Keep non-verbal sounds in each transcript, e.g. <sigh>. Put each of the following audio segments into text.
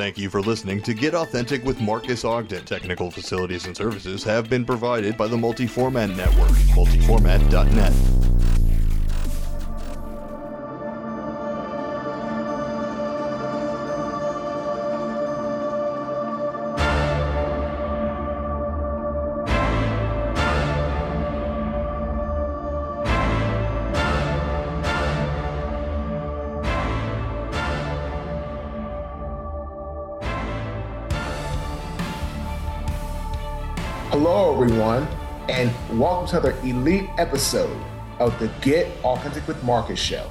Thank you for listening to Get Authentic with Marcus Ogden. Technical facilities and services have been provided by the Multiformat Network, multiformat.net. to another elite episode of the Get Authentic with Marcus show.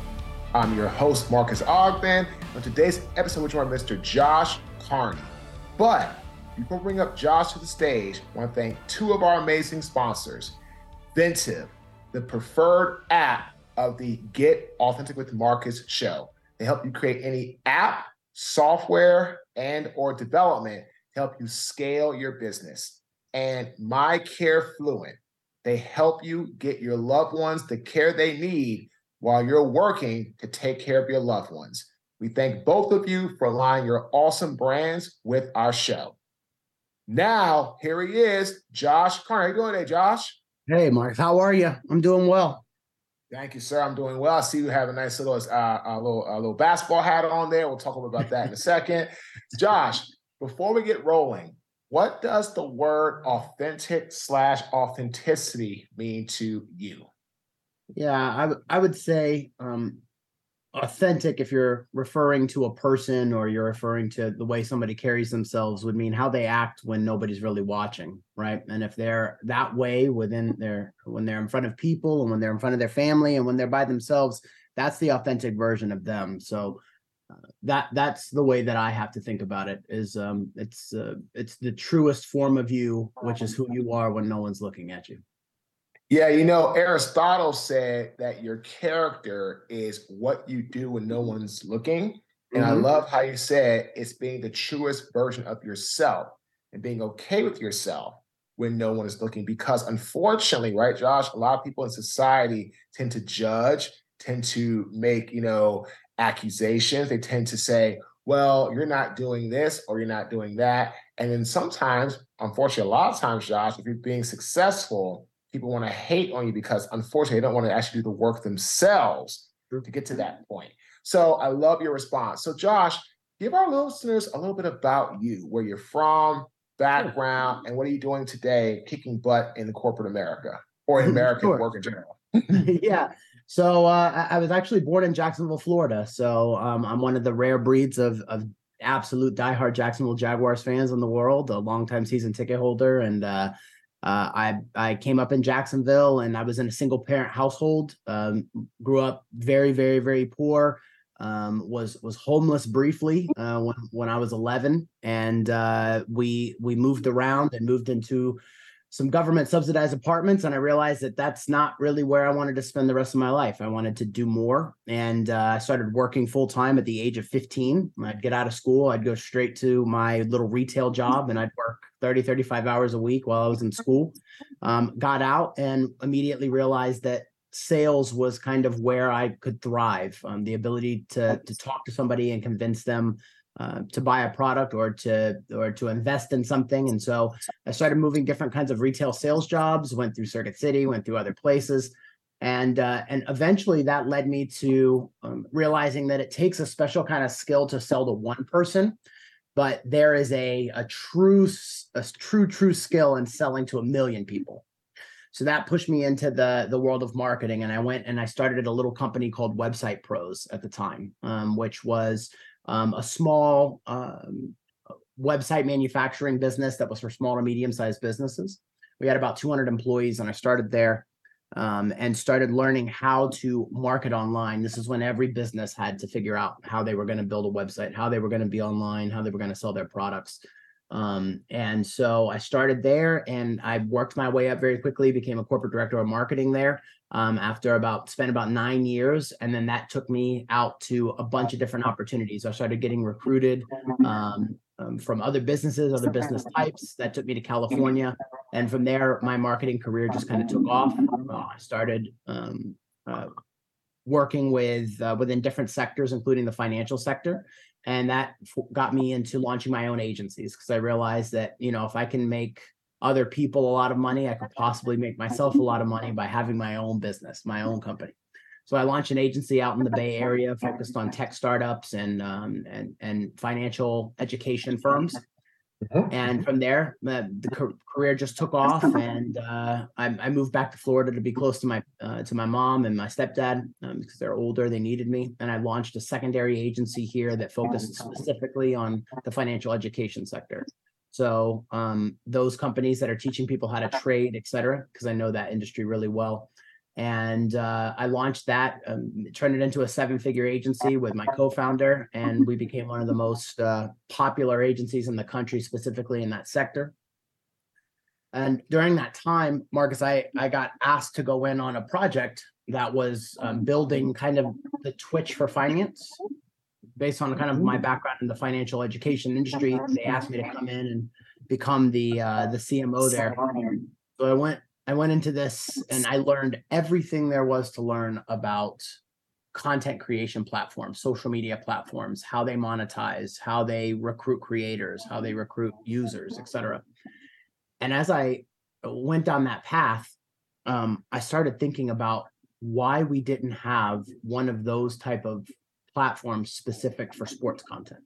I'm your host, Marcus Ogden. On today's episode, we're joined by Mr. Josh Carney. But before we bring up Josh to the stage, I want to thank two of our amazing sponsors Ventive, the preferred app of the Get Authentic with Marcus show. They help you create any app, software, and or development to help you scale your business and My Care Fluent. They help you get your loved ones the care they need while you're working to take care of your loved ones. We thank both of you for aligning your awesome brands with our show. Now, here he is, Josh Carney. How you doing today, Josh? Hey, Mark. How are you? I'm doing well. Thank you, sir. I'm doing well. I see you have a nice little, uh, a little, a little basketball hat on there. We'll talk about that in a second. <laughs> Josh, before we get rolling, what does the word authentic slash authenticity mean to you? Yeah, I, w- I would say um, authentic, if you're referring to a person or you're referring to the way somebody carries themselves, would mean how they act when nobody's really watching, right? And if they're that way within their, when they're in front of people and when they're in front of their family and when they're by themselves, that's the authentic version of them. So that that's the way that I have to think about it. Is um, it's uh, it's the truest form of you, which is who you are when no one's looking at you. Yeah, you know, Aristotle said that your character is what you do when no one's looking. And mm-hmm. I love how you said it's being the truest version of yourself and being okay with yourself when no one is looking. Because unfortunately, right, Josh, a lot of people in society tend to judge, tend to make, you know, accusations. They tend to say, well, you're not doing this or you're not doing that. And then sometimes, unfortunately, a lot of times, Josh, if you're being successful, people want to hate on you because unfortunately they don't want to actually do the work themselves to get to that point. So I love your response. So, Josh, give our listeners a little bit about you, where you're from, background, and what are you doing today kicking butt in corporate America or <laughs> in American sure. work in general? <laughs> yeah. So uh, I was actually born in Jacksonville, Florida. So um, I'm one of the rare breeds of of absolute diehard Jacksonville Jaguars fans in the world, a longtime season ticket holder, and uh, uh, I I came up in Jacksonville, and I was in a single parent household. Um, grew up very, very, very poor. Um, was was homeless briefly uh, when when I was 11, and uh, we we moved around and moved into some government subsidized apartments and i realized that that's not really where i wanted to spend the rest of my life. I wanted to do more and uh, i started working full time at the age of 15 i'd get out of school i'd go straight to my little retail job and i'd work 30 35 hours a week while i was in school. Um, got out and immediately realized that sales was kind of where i could thrive. Um, the ability to to talk to somebody and convince them uh, to buy a product or to or to invest in something. And so I started moving different kinds of retail sales jobs. Went through Circuit City, went through other places, and uh, and eventually that led me to um, realizing that it takes a special kind of skill to sell to one person, but there is a a true a true true skill in selling to a million people. So that pushed me into the the world of marketing, and I went and I started a little company called Website Pros at the time, um, which was um, a small um, website manufacturing business that was for small to medium sized businesses. We had about 200 employees, and I started there um, and started learning how to market online. This is when every business had to figure out how they were going to build a website, how they were going to be online, how they were going to sell their products. Um, and so I started there and I worked my way up very quickly, became a corporate director of marketing there um, after about spent about nine years. And then that took me out to a bunch of different opportunities. I started getting recruited um, um, from other businesses, other business types. That took me to California. And from there, my marketing career just kind of took off. Uh, I started um, uh, working with uh, within different sectors, including the financial sector. And that f- got me into launching my own agencies because I realized that, you know, if I can make other people a lot of money, I could possibly make myself a lot of money by having my own business, my own company. So I launched an agency out in the Bay Area focused on tech startups and um, and and financial education firms. Mhm. And from there, uh, the ca- career just took off, and uh, I, I moved back to Florida to be close to my uh, to my mom and my stepdad um, because they're older. They needed me, and I launched a secondary agency here that focused specifically on the financial education sector. So um, those companies that are teaching people how to trade, et cetera, because I know that industry really well. And uh, I launched that, um, turned it into a seven-figure agency with my co-founder, and we became one of the most uh, popular agencies in the country, specifically in that sector. And during that time, Marcus, I I got asked to go in on a project that was um, building kind of the Twitch for finance, based on kind of my background in the financial education industry. They asked me to come in and become the uh, the CMO there. So I went I went into this and I learned everything there was to learn about content creation platforms, social media platforms, how they monetize, how they recruit creators, how they recruit users, etc. And as I went down that path, um, I started thinking about why we didn't have one of those type of platforms specific for sports content.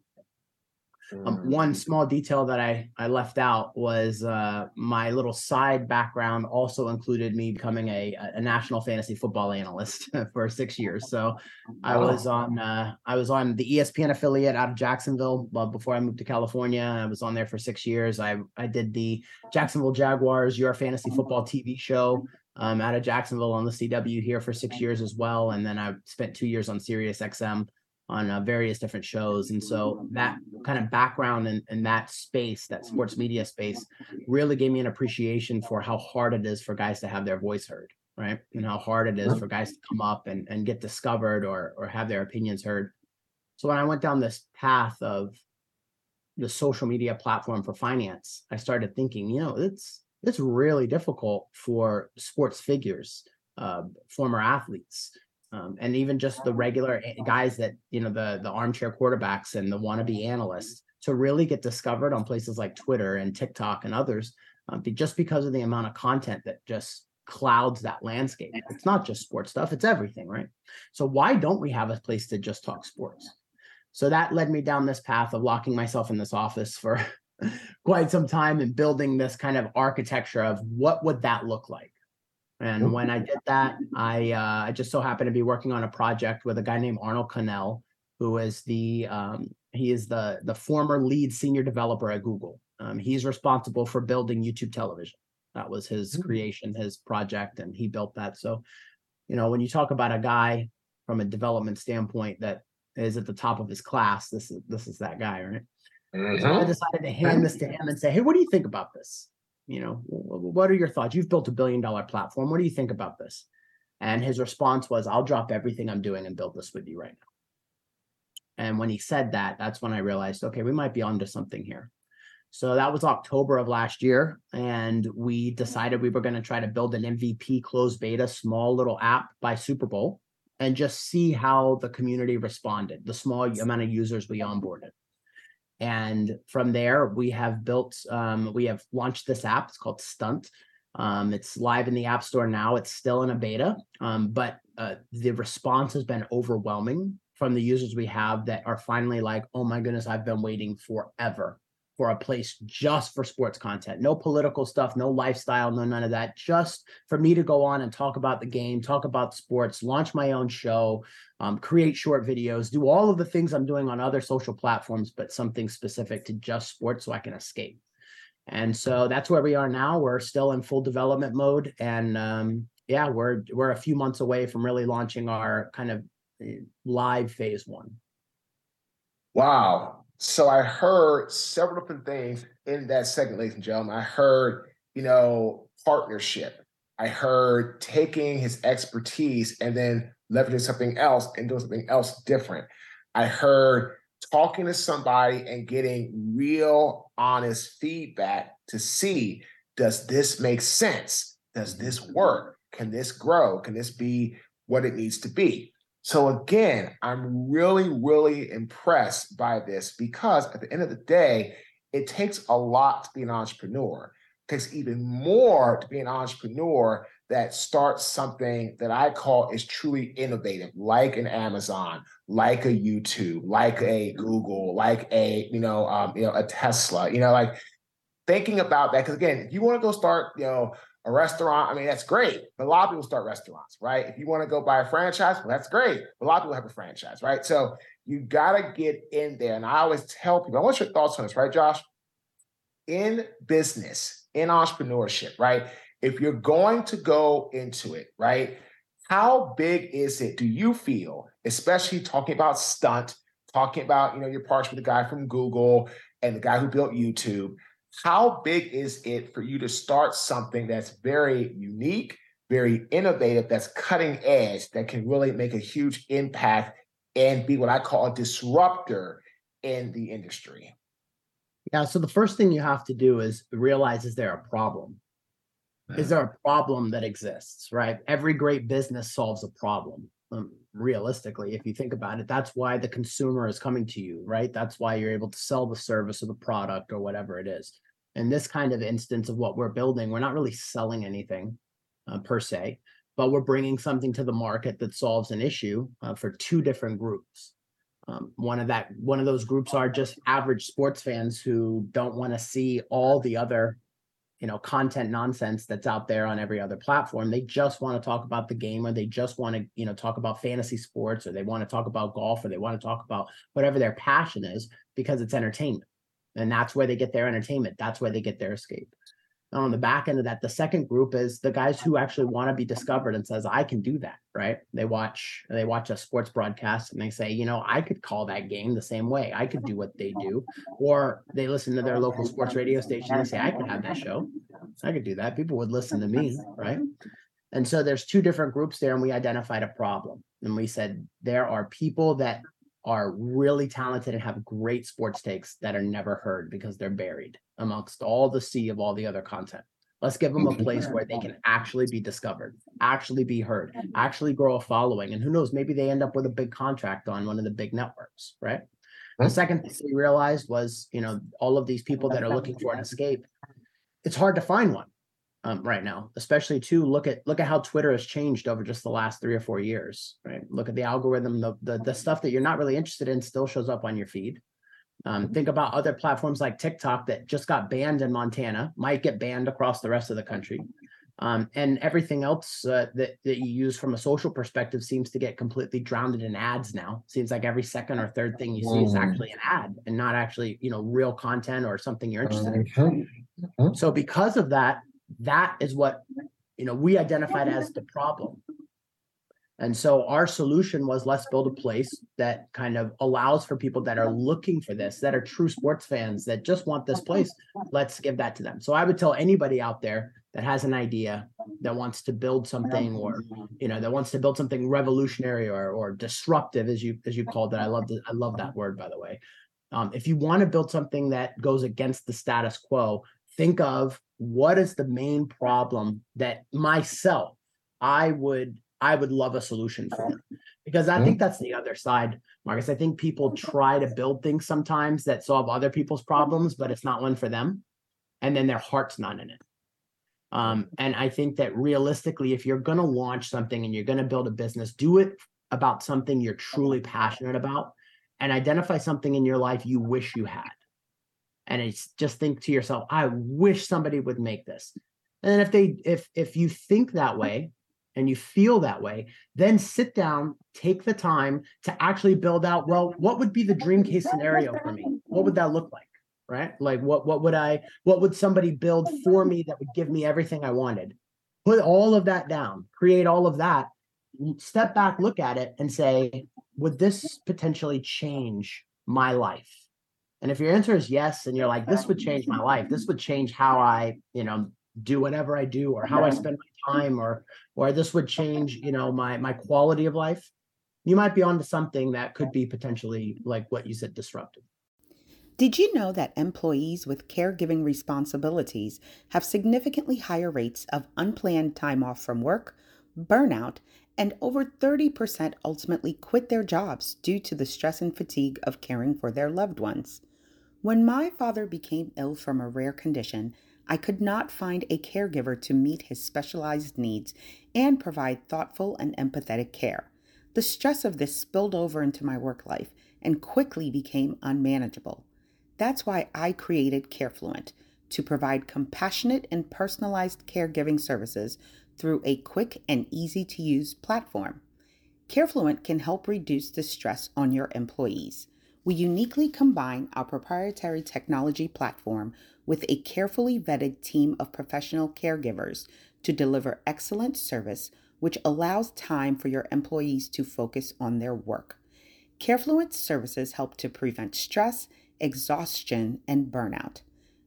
Um, one small detail that I I left out was uh, my little side background also included me becoming a a national fantasy football analyst <laughs> for six years. So I was on uh, I was on the ESPN affiliate out of Jacksonville. Well, before I moved to California, I was on there for six years. I I did the Jacksonville Jaguars Your Fantasy Football TV show um, out of Jacksonville on the CW here for six years as well, and then I spent two years on Sirius XM on uh, various different shows. And so that kind of background and, in that space, that sports media space, really gave me an appreciation for how hard it is for guys to have their voice heard, right? And how hard it is for guys to come up and, and get discovered or or have their opinions heard. So when I went down this path of the social media platform for finance, I started thinking, you know, it's it's really difficult for sports figures, uh, former athletes, um, and even just the regular guys that you know the the armchair quarterbacks and the wannabe analysts to really get discovered on places like Twitter and TikTok and others, um, just because of the amount of content that just clouds that landscape. It's not just sports stuff; it's everything, right? So why don't we have a place to just talk sports? So that led me down this path of locking myself in this office for <laughs> quite some time and building this kind of architecture of what would that look like and when I did that, I uh, I just so happened to be working on a project with a guy named Arnold Connell, who is the um, he is the the former lead senior developer at Google. Um, he's responsible for building YouTube television. That was his creation, his project, and he built that. So, you know, when you talk about a guy from a development standpoint that is at the top of his class, this is this is that guy, right? So I Mhm. decided to hand this to him and say, "Hey, what do you think about this? You know, wh- wh- what are your thoughts? You've built a billion dollar platform. What do you think about this?" And his response was, "I'll drop everything I'm doing and build this with you right now." And when he said that, that's when I realized, okay, we might be onto something here. So that was October of last year, and we decided we were going to try to build an MVP closed beta, small little app by Super Bowl, and just see how the community responded, the small amount of users we onboarded. And from there, we have built, um, we have launched this app. It's called Stunt. Um, it's live in the App Store now. It's still in a beta, um, but uh, the response has been overwhelming from the users we have that are finally like, oh my goodness, I've been waiting forever for a place just for sports content. No political stuff, no lifestyle, no none of that. Just for me to go on and talk about the game, talk about sports, launch my own show, um, create short videos, do all of the things I'm doing on other social platforms, but something specific to just sports so I can escape. And so that's where we are now. We're still in full development mode, and um, yeah, we're we're a few months away from really launching our kind of eh, live phase one. Wow. So I heard several different things in that segment, ladies and gentlemen. I heard, you know, partnership. I heard taking his expertise and then leveraging something else and doing something else different. I heard talking to somebody and getting real, honest feedback to see does this make sense? Does this work? Can this grow? Can this be what it needs to be? So again, I'm really, really impressed by this because at the end of the day, it takes a lot to be an entrepreneur. It takes even more to be an entrepreneur that starts something that I call is truly innovative, like an Amazon, like a YouTube, like a Google, like a you know, um, you know, a Tesla. You know, like thinking about that because again, if you want to go start, you know, a restaurant, I mean, that's great. But a lot of people start restaurants, right? If you want to go buy a franchise, well, that's great. But a lot of people have a franchise, right? So you got to get in there. And I always tell people, I want your thoughts on this, right, Josh? In business, in entrepreneurship, right? If you're going to go into it, right? How big is it, do you feel, especially talking about stunt, talking about, you know, your parts with the guy from Google and the guy who built YouTube, how big is it for you to start something that's very unique, very innovative, that's cutting edge, that can really make a huge impact and be what I call a disruptor in the industry? Yeah. So the first thing you have to do is realize is there a problem? Is there a problem that exists, right? Every great business solves a problem. Um, realistically, if you think about it, that's why the consumer is coming to you, right? That's why you're able to sell the service or the product or whatever it is in this kind of instance of what we're building, we're not really selling anything uh, per se, but we're bringing something to the market that solves an issue uh, for two different groups. Um, one of that one of those groups are just average sports fans who don't want to see all the other you know content nonsense that's out there on every other platform they just want to talk about the game or they just want to you know talk about fantasy sports or they want to talk about golf or they want to talk about whatever their passion is because it's entertainment and that's where they get their entertainment. That's where they get their escape. On the back end of that the second group is the guys who actually want to be discovered and says i can do that right? They watch they watch a sports broadcast and they say you know i could call that game the same way. I could do what they do. Or they listen to their local sports radio station and say i could have that show. I could do that. People would listen to me right? And so there's two different groups there and we identified a problem. And we said there are people that are really talented and have great sports takes that are never heard because they're buried amongst all the sea of all the other content. Let's give them a place where they can actually be discovered, actually be heard, actually grow a following. And who knows, maybe they end up with a big contract on one of the big networks, right? The second thing we realized was, you know, all of these people that are looking for an escape, it's hard to find one um, right now, especially to look at look at how Twitter has changed over just the last three or four years. Right, look at the algorithm, the the, the stuff that you're not really interested in still shows up on your feed. Um, think about other platforms like TikTok that just got banned in Montana, might get banned across the rest of the country. Um, and everything else uh, that, that you use from a social perspective seems to get completely drowned in ads now. Seems like every second or third thing you see is mm. actually an ad and not actually, you know, real content or something you're interested in. Mm-hmm. So because of that, that is what you know we identified as the problem. And so our solution was let's build a place that kind of allows for people that are looking for this that are true sports fans that just want this place let's give that to them. So i would tell anybody out there that has an idea that wants to build something or you know that wants to build something revolutionary or or disruptive as you as you called it. I love i love that word by the way. Um, if you want to build something that goes against the status quo think of what is the main problem that myself I would I would love a solution for. Uh-huh. Because I mm-hmm. think that's the other side, Marcus. I think people mm-hmm. try to build things sometimes that solve other people's problems, but it's not one for them, and then their heart's not in it. Um, mm-hmm. and I think that realistically, if you're going to launch something and you're going to build a business, do it about something you're truly uh-huh. passionate about, and identify something in your life you wish you had and it's just think to yourself i wish somebody would make this. And then if they if if you think that way and you feel that way then sit down take the time to actually build out well what would be the dream case scenario for me? what would that look like right? Like what what would i what would somebody build for me that would give me everything i wanted? Put all of that down create all of that step back look at it and say would this potentially change my life and if your answer is yes, and you're like, this would change my life, this would change how I, you know, do whatever I do or how I spend my time or or this would change, you know, my my quality of life, you might be onto something that could be potentially like what you said disruptive. Did you know that employees with caregiving responsibilities have significantly higher rates of unplanned time off from work, burnout, and over 30% ultimately quit their jobs due to the stress and fatigue of caring for their loved ones. When my father became ill from a rare condition, I could not find a caregiver to meet his specialized needs and provide thoughtful and empathetic care. The stress of this spilled over into my work life and quickly became unmanageable. That's why I created Carefluent to provide compassionate and personalized caregiving services through a quick and easy to use platform. Carefluent can help reduce the stress on your employees. We uniquely combine our proprietary technology platform with a carefully vetted team of professional caregivers to deliver excellent service, which allows time for your employees to focus on their work. Carefluent services help to prevent stress, exhaustion, and burnout.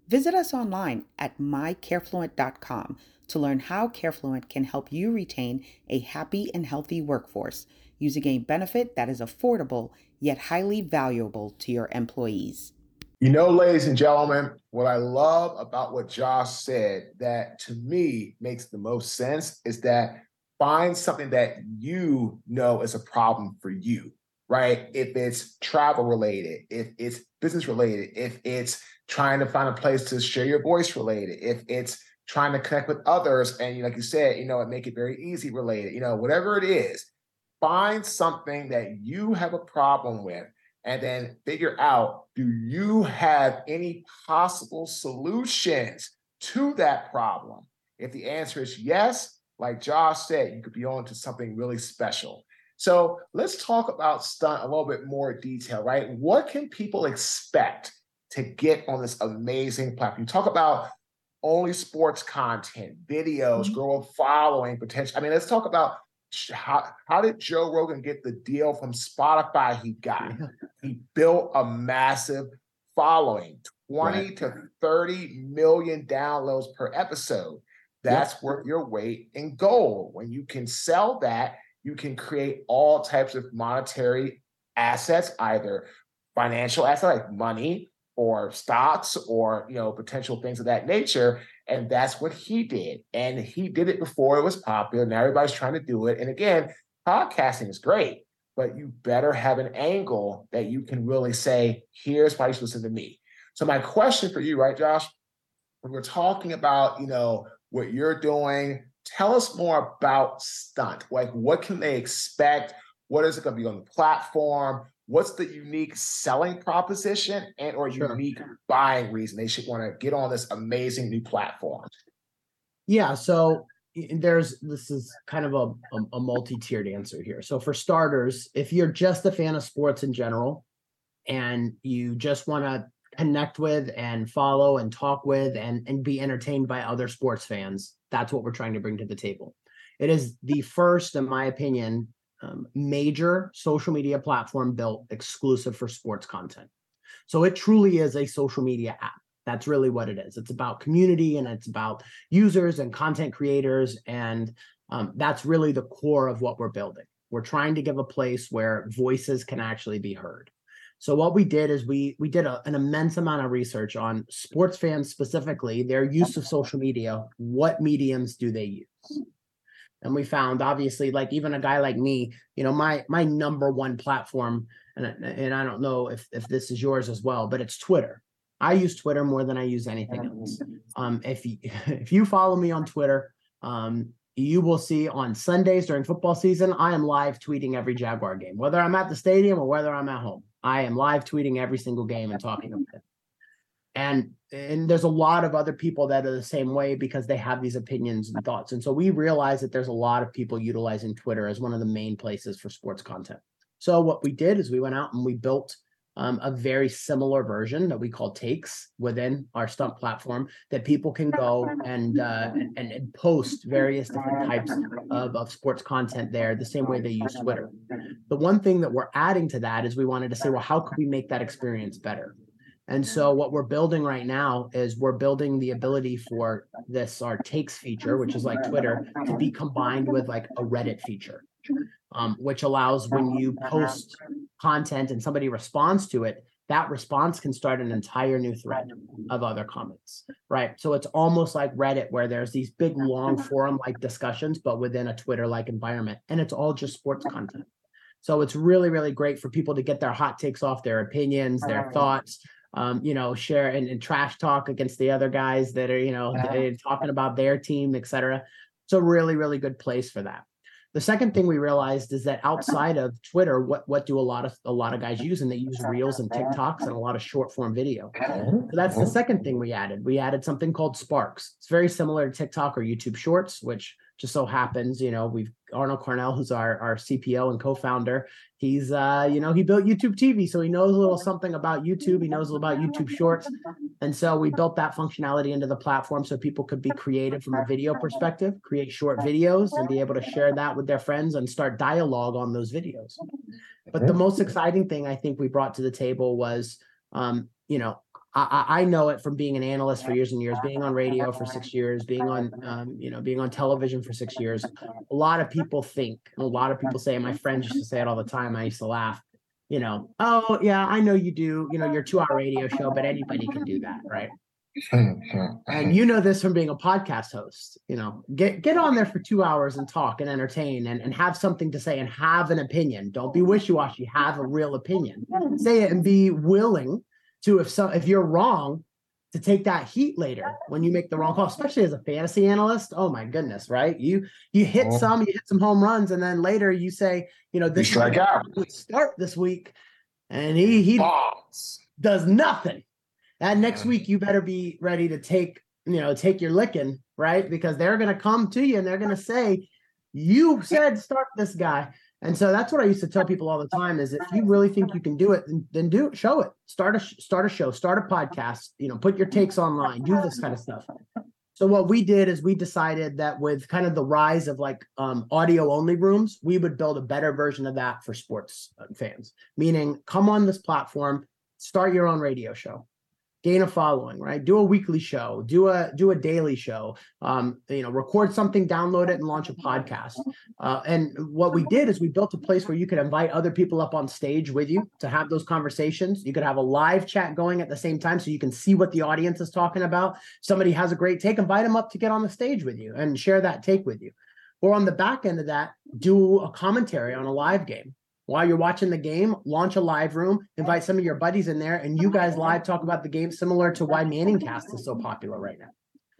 Visit us online at mycarefluent.com to learn how Carefluent can help you retain a happy and healthy workforce using a benefit that is affordable yet highly valuable to your employees. You know, ladies and gentlemen, what I love about what Josh said that to me makes the most sense is that find something that you know is a problem for you, right? If it's travel related, if it's business related, if it's trying to find a place to share your voice related, if it's trying to connect with others and like you said, you know, and make it very easy related, you know, whatever it is, find something that you have a problem with and then figure out do you have any possible solutions to that problem? If the answer is yes, like Josh said, you could be on to something really special. So let's talk about stunt a little bit more detail, right? What can people expect to get on this amazing platform? You talk about only sports content, videos, mm-hmm. grow a following, potential. I mean, let's talk about how, how did Joe Rogan get the deal from Spotify he got? He built a massive following, 20 right. to 30 million downloads per episode. That's yep. worth your weight in gold. When you can sell that, you can create all types of monetary assets, either financial assets like money or stocks or you know potential things of that nature and that's what he did. And he did it before it was popular. Now everybody's trying to do it. And again, podcasting is great, but you better have an angle that you can really say, here's why you should listen to me. So my question for you, right, Josh, when we're talking about, you know, what you're doing, tell us more about Stunt. Like what can they expect? What is it going to be on the platform? What's the unique selling proposition and or sure. unique buying reason? They should want to get on this amazing new platform. Yeah so there's this is kind of a, a, a multi-tiered answer here. So for starters if you're just a fan of sports in general and you just want to connect with and follow and talk with and, and be entertained by other sports fans that's what we're trying to bring to the table. It is the first in my opinion um, major social media platform built exclusive for sports content. So it truly is a social media app. That's really what it is. It's about community and it's about users and content creators. And um, that's really the core of what we're building. We're trying to give a place where voices can actually be heard. So what we did is we we did a, an immense amount of research on sports fans specifically, their use of social media. What mediums do they use? And we found. Obviously like even a guy like me you know my my number one platform and and I don't know if if this is yours as well but it's Twitter. I use Twitter more than I use anything else. um if you <laughs> if you follow me on Twitter um you will see on Sundays during football season I am live tweeting every Jaguar game whether I'm at the stadium or whether I'm at home. I am live tweeting every single game and talking about it and and there's a lot of other people that are the same way because they have these opinions and thoughts. And so we realize that there's a lot of people utilizing twitter as one of the main places for sports content. So what we did is we went out and we built um, a very similar version that we call takes within our Stunt platform that people can go and, uh, and, and post various different types of, of sports content there the same way they use twitter. The one thing that we're adding to that is we wanted to say well how could we make that experience better and so what we're building right now is we're building the ability for this our takes feature, which is like Twitter, to be combined with like a Reddit feature, um, which allows when you post content and somebody responds to it, that response can start an entire new thread of other comments, right? So it's almost like Reddit where there's these big long forum like discussions, but within a Twitter like environment, and it's all just sports content. So it's really, really great for people to get their hot takes off, their opinions, their thoughts, um, you know, share and, and, trash talk against the other guys that are, you know, talking about their team, et cetera. It's a really, really good place for that. The second thing we realized is that outside of Twitter, what what do a lot of a lot of guys use? And they use reels and TikToks and a lot of short form video. So that's the second thing we added. We added something called Sparks. It's very similar to TikTok or YouTube Shorts, which just so happens, you know, we've Arnold Cornell, who's our, our CPO and co-founder. He's uh, you know, he built YouTube TV, so he knows a little something about YouTube. He knows a little about YouTube Shorts. And so we built that functionality into the platform so people could be creative from a video perspective, create short videos and be able to share that with their friends and start dialogue on those videos. But the most exciting thing I think we brought to the table was um, you know, I, I know it from being an analyst for years and years, being on radio for six years, being on, um, you know, being on television for six years. A lot of people think, a lot of people say, my friends used to say it all the time. I used to laugh, you know, oh yeah, I know you do, you know, your two-hour radio show, but anybody can do that, right? and you know this from being a podcast host you know get get on there for two hours and talk and entertain and, and have something to say and have an opinion don't be wishy-washy have a real opinion say it and be willing to if so if you're wrong to take that heat later when you make the wrong call, especially as a fantasy analyst. Oh my goodness, right? You you hit oh. some, you hit some home runs, and then later you say, you know, this strike out start this week, and he he Balls. does nothing. And next week you better be ready to take you know take your licking, right? Because they're gonna come to you and they're gonna say, you said start this guy. And so that's what I used to tell people all the time is if you really think you can do it, then, then do it, show it. Start a start a show, start a podcast, you know, put your takes online, do this kind of stuff. So what we did is we decided that with kind of the rise of like um, audio only rooms, we would build a better version of that for sports uh, fans. Meaning, come on this platform, start your own radio show gain a following right? Do a weekly show do a do a daily show um, you know record something download it and launch a podcast. Uh, and what we did is we built a place where you could invite other people up on stage with you to have those conversations. You could have a live chat going at the same time so you can see what the audience is talking about. Somebody has a great take invite them up to get on the stage with you and share that take with you. Or on the back end of that do a commentary on a live game while you're watching the game, launch a live room, invite some of your buddies in there, and you guys live talk about the game, similar to why Manning Cast is so popular right now.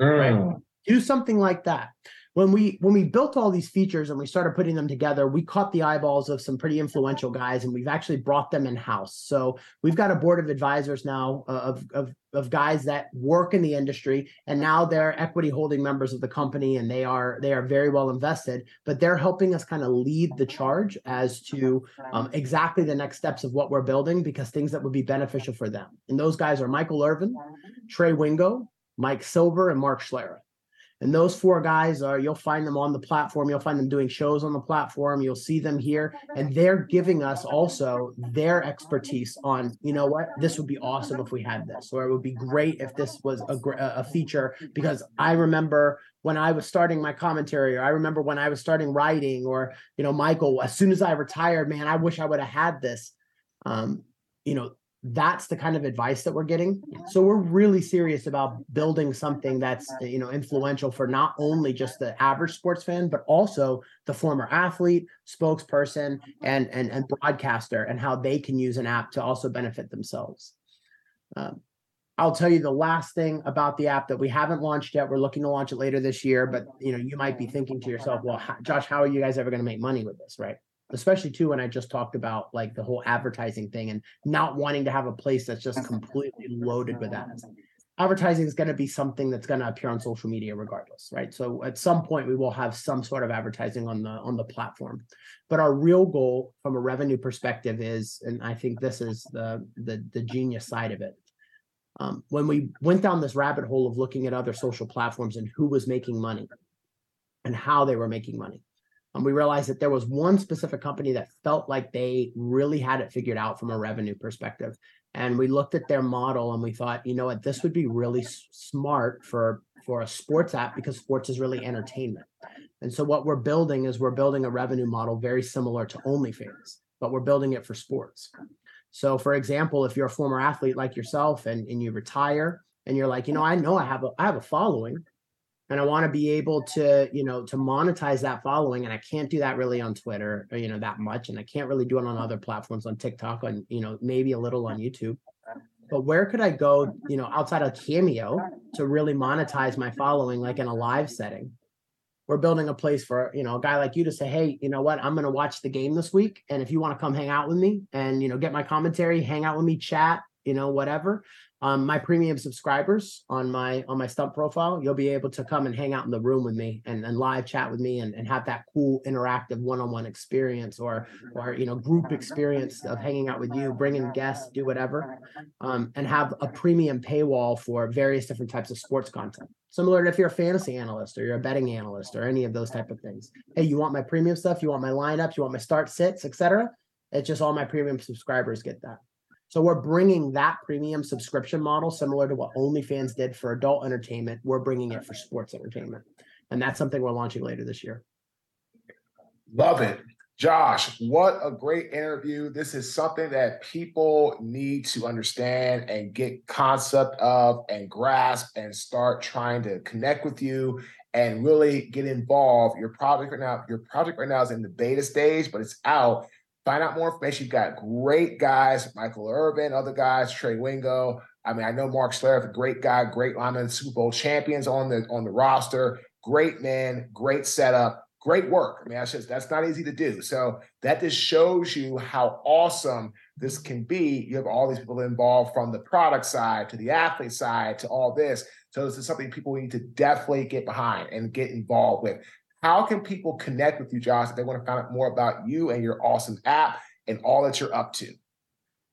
Mm. Right? Do something like that when we when we built all these features and we started putting them together we caught the eyeballs of some pretty influential guys and we've actually brought them in house so we've got a board of advisors now uh, of, of of guys that work in the industry and now they're equity holding members of the company and they are they are very well invested but they're helping us kind of lead the charge as to um, exactly the next steps of what we're building because things that would be beneficial for them. And those guys are michael irvin trey wingo mike silver and mark schlereth and those four guys are, you'll find them on the platform. You'll find them doing shows on the platform. You'll see them here. And they're giving us also their expertise on, you know what, this would be awesome if we had this, or it would be great if this was a, a feature. Because I remember when I was starting my commentary, or I remember when I was starting writing, or, you know, Michael, as soon as I retired, man, I wish I would have had this. Um, you know, that's the kind of advice that we're getting so we're really serious about building something that's you know influential for not only just the average sports fan but also the former athlete spokesperson and and, and broadcaster and how they can use an app to also benefit themselves um, I'll tell you the last thing about the app that we haven't launched yet. We're looking to launch it later this year, but you know, you might be thinking to yourself, "Well, Josh, how are you guys ever going to make money with this?" Right? Especially too when I just talked about like the whole advertising thing and not wanting to have a place that's just completely loaded with ads. Advertising is going to be something that's going to appear on social media regardless, right? So at some point we will have some sort of advertising on the on the platform. But our real goal from a revenue perspective is, and I think this is the the, the genius side of it. Um, when we went down this rabbit hole of looking at other social platforms and who was making money and how they were making money, and we realized that there was one specific company that felt like they really had it figured out from a revenue perspective. And we looked at their model and we thought, you know what, this would be really s- smart for for a sports app because sports is really entertainment. And so what we're building is we're building a revenue model very similar to OnlyFans, but we're building it for sports. So, for example, if you're a former athlete like yourself and, and you retire and you're like, you know, I know I have a I have a following and I want to be able to, you know, to monetize that following. And I can't do that really on Twitter, or, you know, that much. And I can't really do it on other platforms on TikTok on, you know, maybe a little on YouTube. But where could I go, you know, outside of Cameo to really monetize my following, like in a live setting? We're building a place for, you know, a guy like you to say, hey, you know what, I'm going to watch the game this week. And if you want to come hang out with me and, you know, get my commentary, hang out with me, chat, you know, whatever, um, my premium subscribers on my on my Stunt profile you'll be able to come and hang out in the room with me and, and live chat with me and, and have that cool interactive one-on-one experience or or you know group experience of hanging out with you bringing guests do whatever um, and have a premium paywall for various different types of sports content. Similar to if you're a fantasy analyst or you're a betting analyst or any of those type of things. Hey you want my premium stuff? You want my lineups? You want my start sits etc it's just all my premium subscribers get that so we're bringing that premium subscription model, similar to what OnlyFans did for adult entertainment. We're bringing it for sports entertainment, and that's something we're launching later this year. Love it. Josh, what a great interview. This is something that people need to understand and get concept of and grasp and start trying to connect with you and really get involved. Your project right now, your project right now is in the beta stage, but it's out Find out more information. You've got great guys, Michael Irvin, other guys, Trey Wingo. I mean, I know Mark Schlereth, a great guy, great lineman, Super Bowl champions on the on the roster. Great man, great setup, great work. I mean, that's just that's not easy to do. So that just shows you how awesome this can be. You have all these people involved from the product side to the athlete side to all this. So this is something people need to definitely get behind and get involved with. How can people connect with you, Josh, if they want to find out more about you and your awesome app and all that you're up to?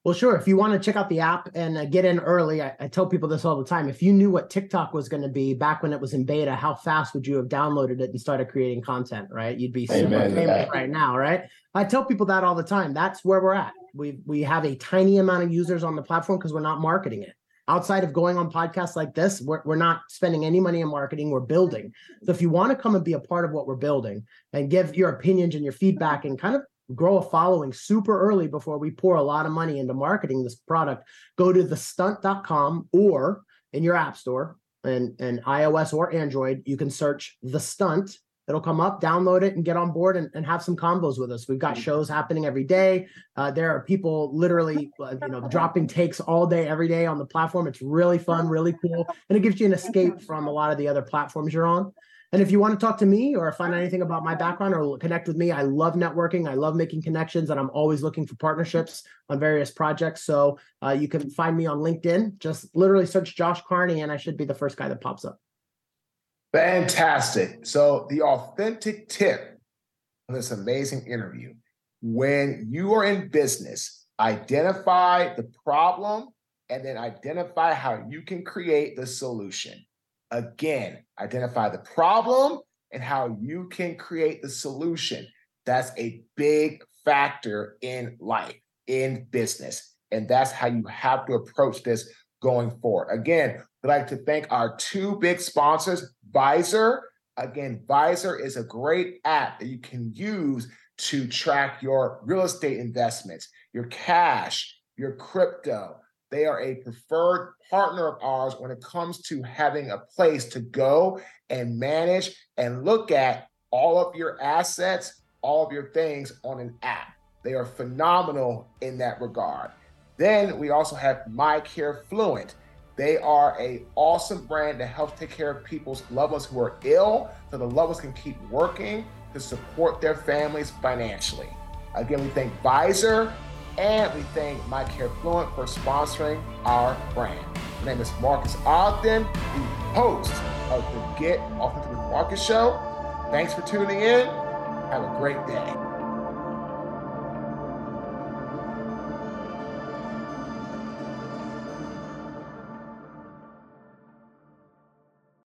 Well, sure. If you want to check out the app and uh, get in early, I, I, tell people this all the time. If you knew what TikTok was going to be back when it was in beta, how fast would you have downloaded it and started creating content? Right? You'd be super Amen famous right now, right? I tell people that all the time. That's where we're at. We we have a tiny amount of users on the platform because we're not marketing it outside of going on podcasts like this, we're, we're not spending any money on marketing. We're building. So if you want to come and be a part of what we're building and give your opinions and your feedback and kind of grow a following super early before we pour a lot of money into marketing this product, go to thestunt.com or in your app store and, and iOS or Android, you can search the stunt it'll come up download it and get on board and, and have some combos with us we've got shows happening every day uh, there are people literally uh, you know dropping takes all day every day on the platform it's really fun really cool and it gives you an escape from a lot of the other platforms you're on and if you want to talk to me or find anything about my background or connect with me, I love networking. I love making connections, and I'm always looking for partnerships on various projects. So uh, you can find me on LinkedIn. Just literally search Josh Carney, and I should be the first guy that pops up. Fantastic. So, the authentic tip of this amazing interview when you are in business, identify the problem and then identify how you can create the solution. Again, identify the problem and how you can create the solution. That's a big factor in life, in business. And that's how you have to approach this going forward. Again, I'd like to thank our two big sponsors, Visor. Again, Visor is a great app that you can use to track your real estate investments, your cash, your crypto. They are a preferred partner of ours when it comes to having a place to go and manage and look at all of your assets, all of your things on an app. They are phenomenal in that regard. Then we also have MyCare Fluent. They are a awesome brand that helps take care of people's loved ones who are ill, so the loved ones can keep working to support their families financially. Again, we thank Visor and we thank MyCare Fluent for sponsoring our brand. My name is Marcus Ogden, the host of the Get Authentic with Marcus show. Thanks for tuning in. Have a great day.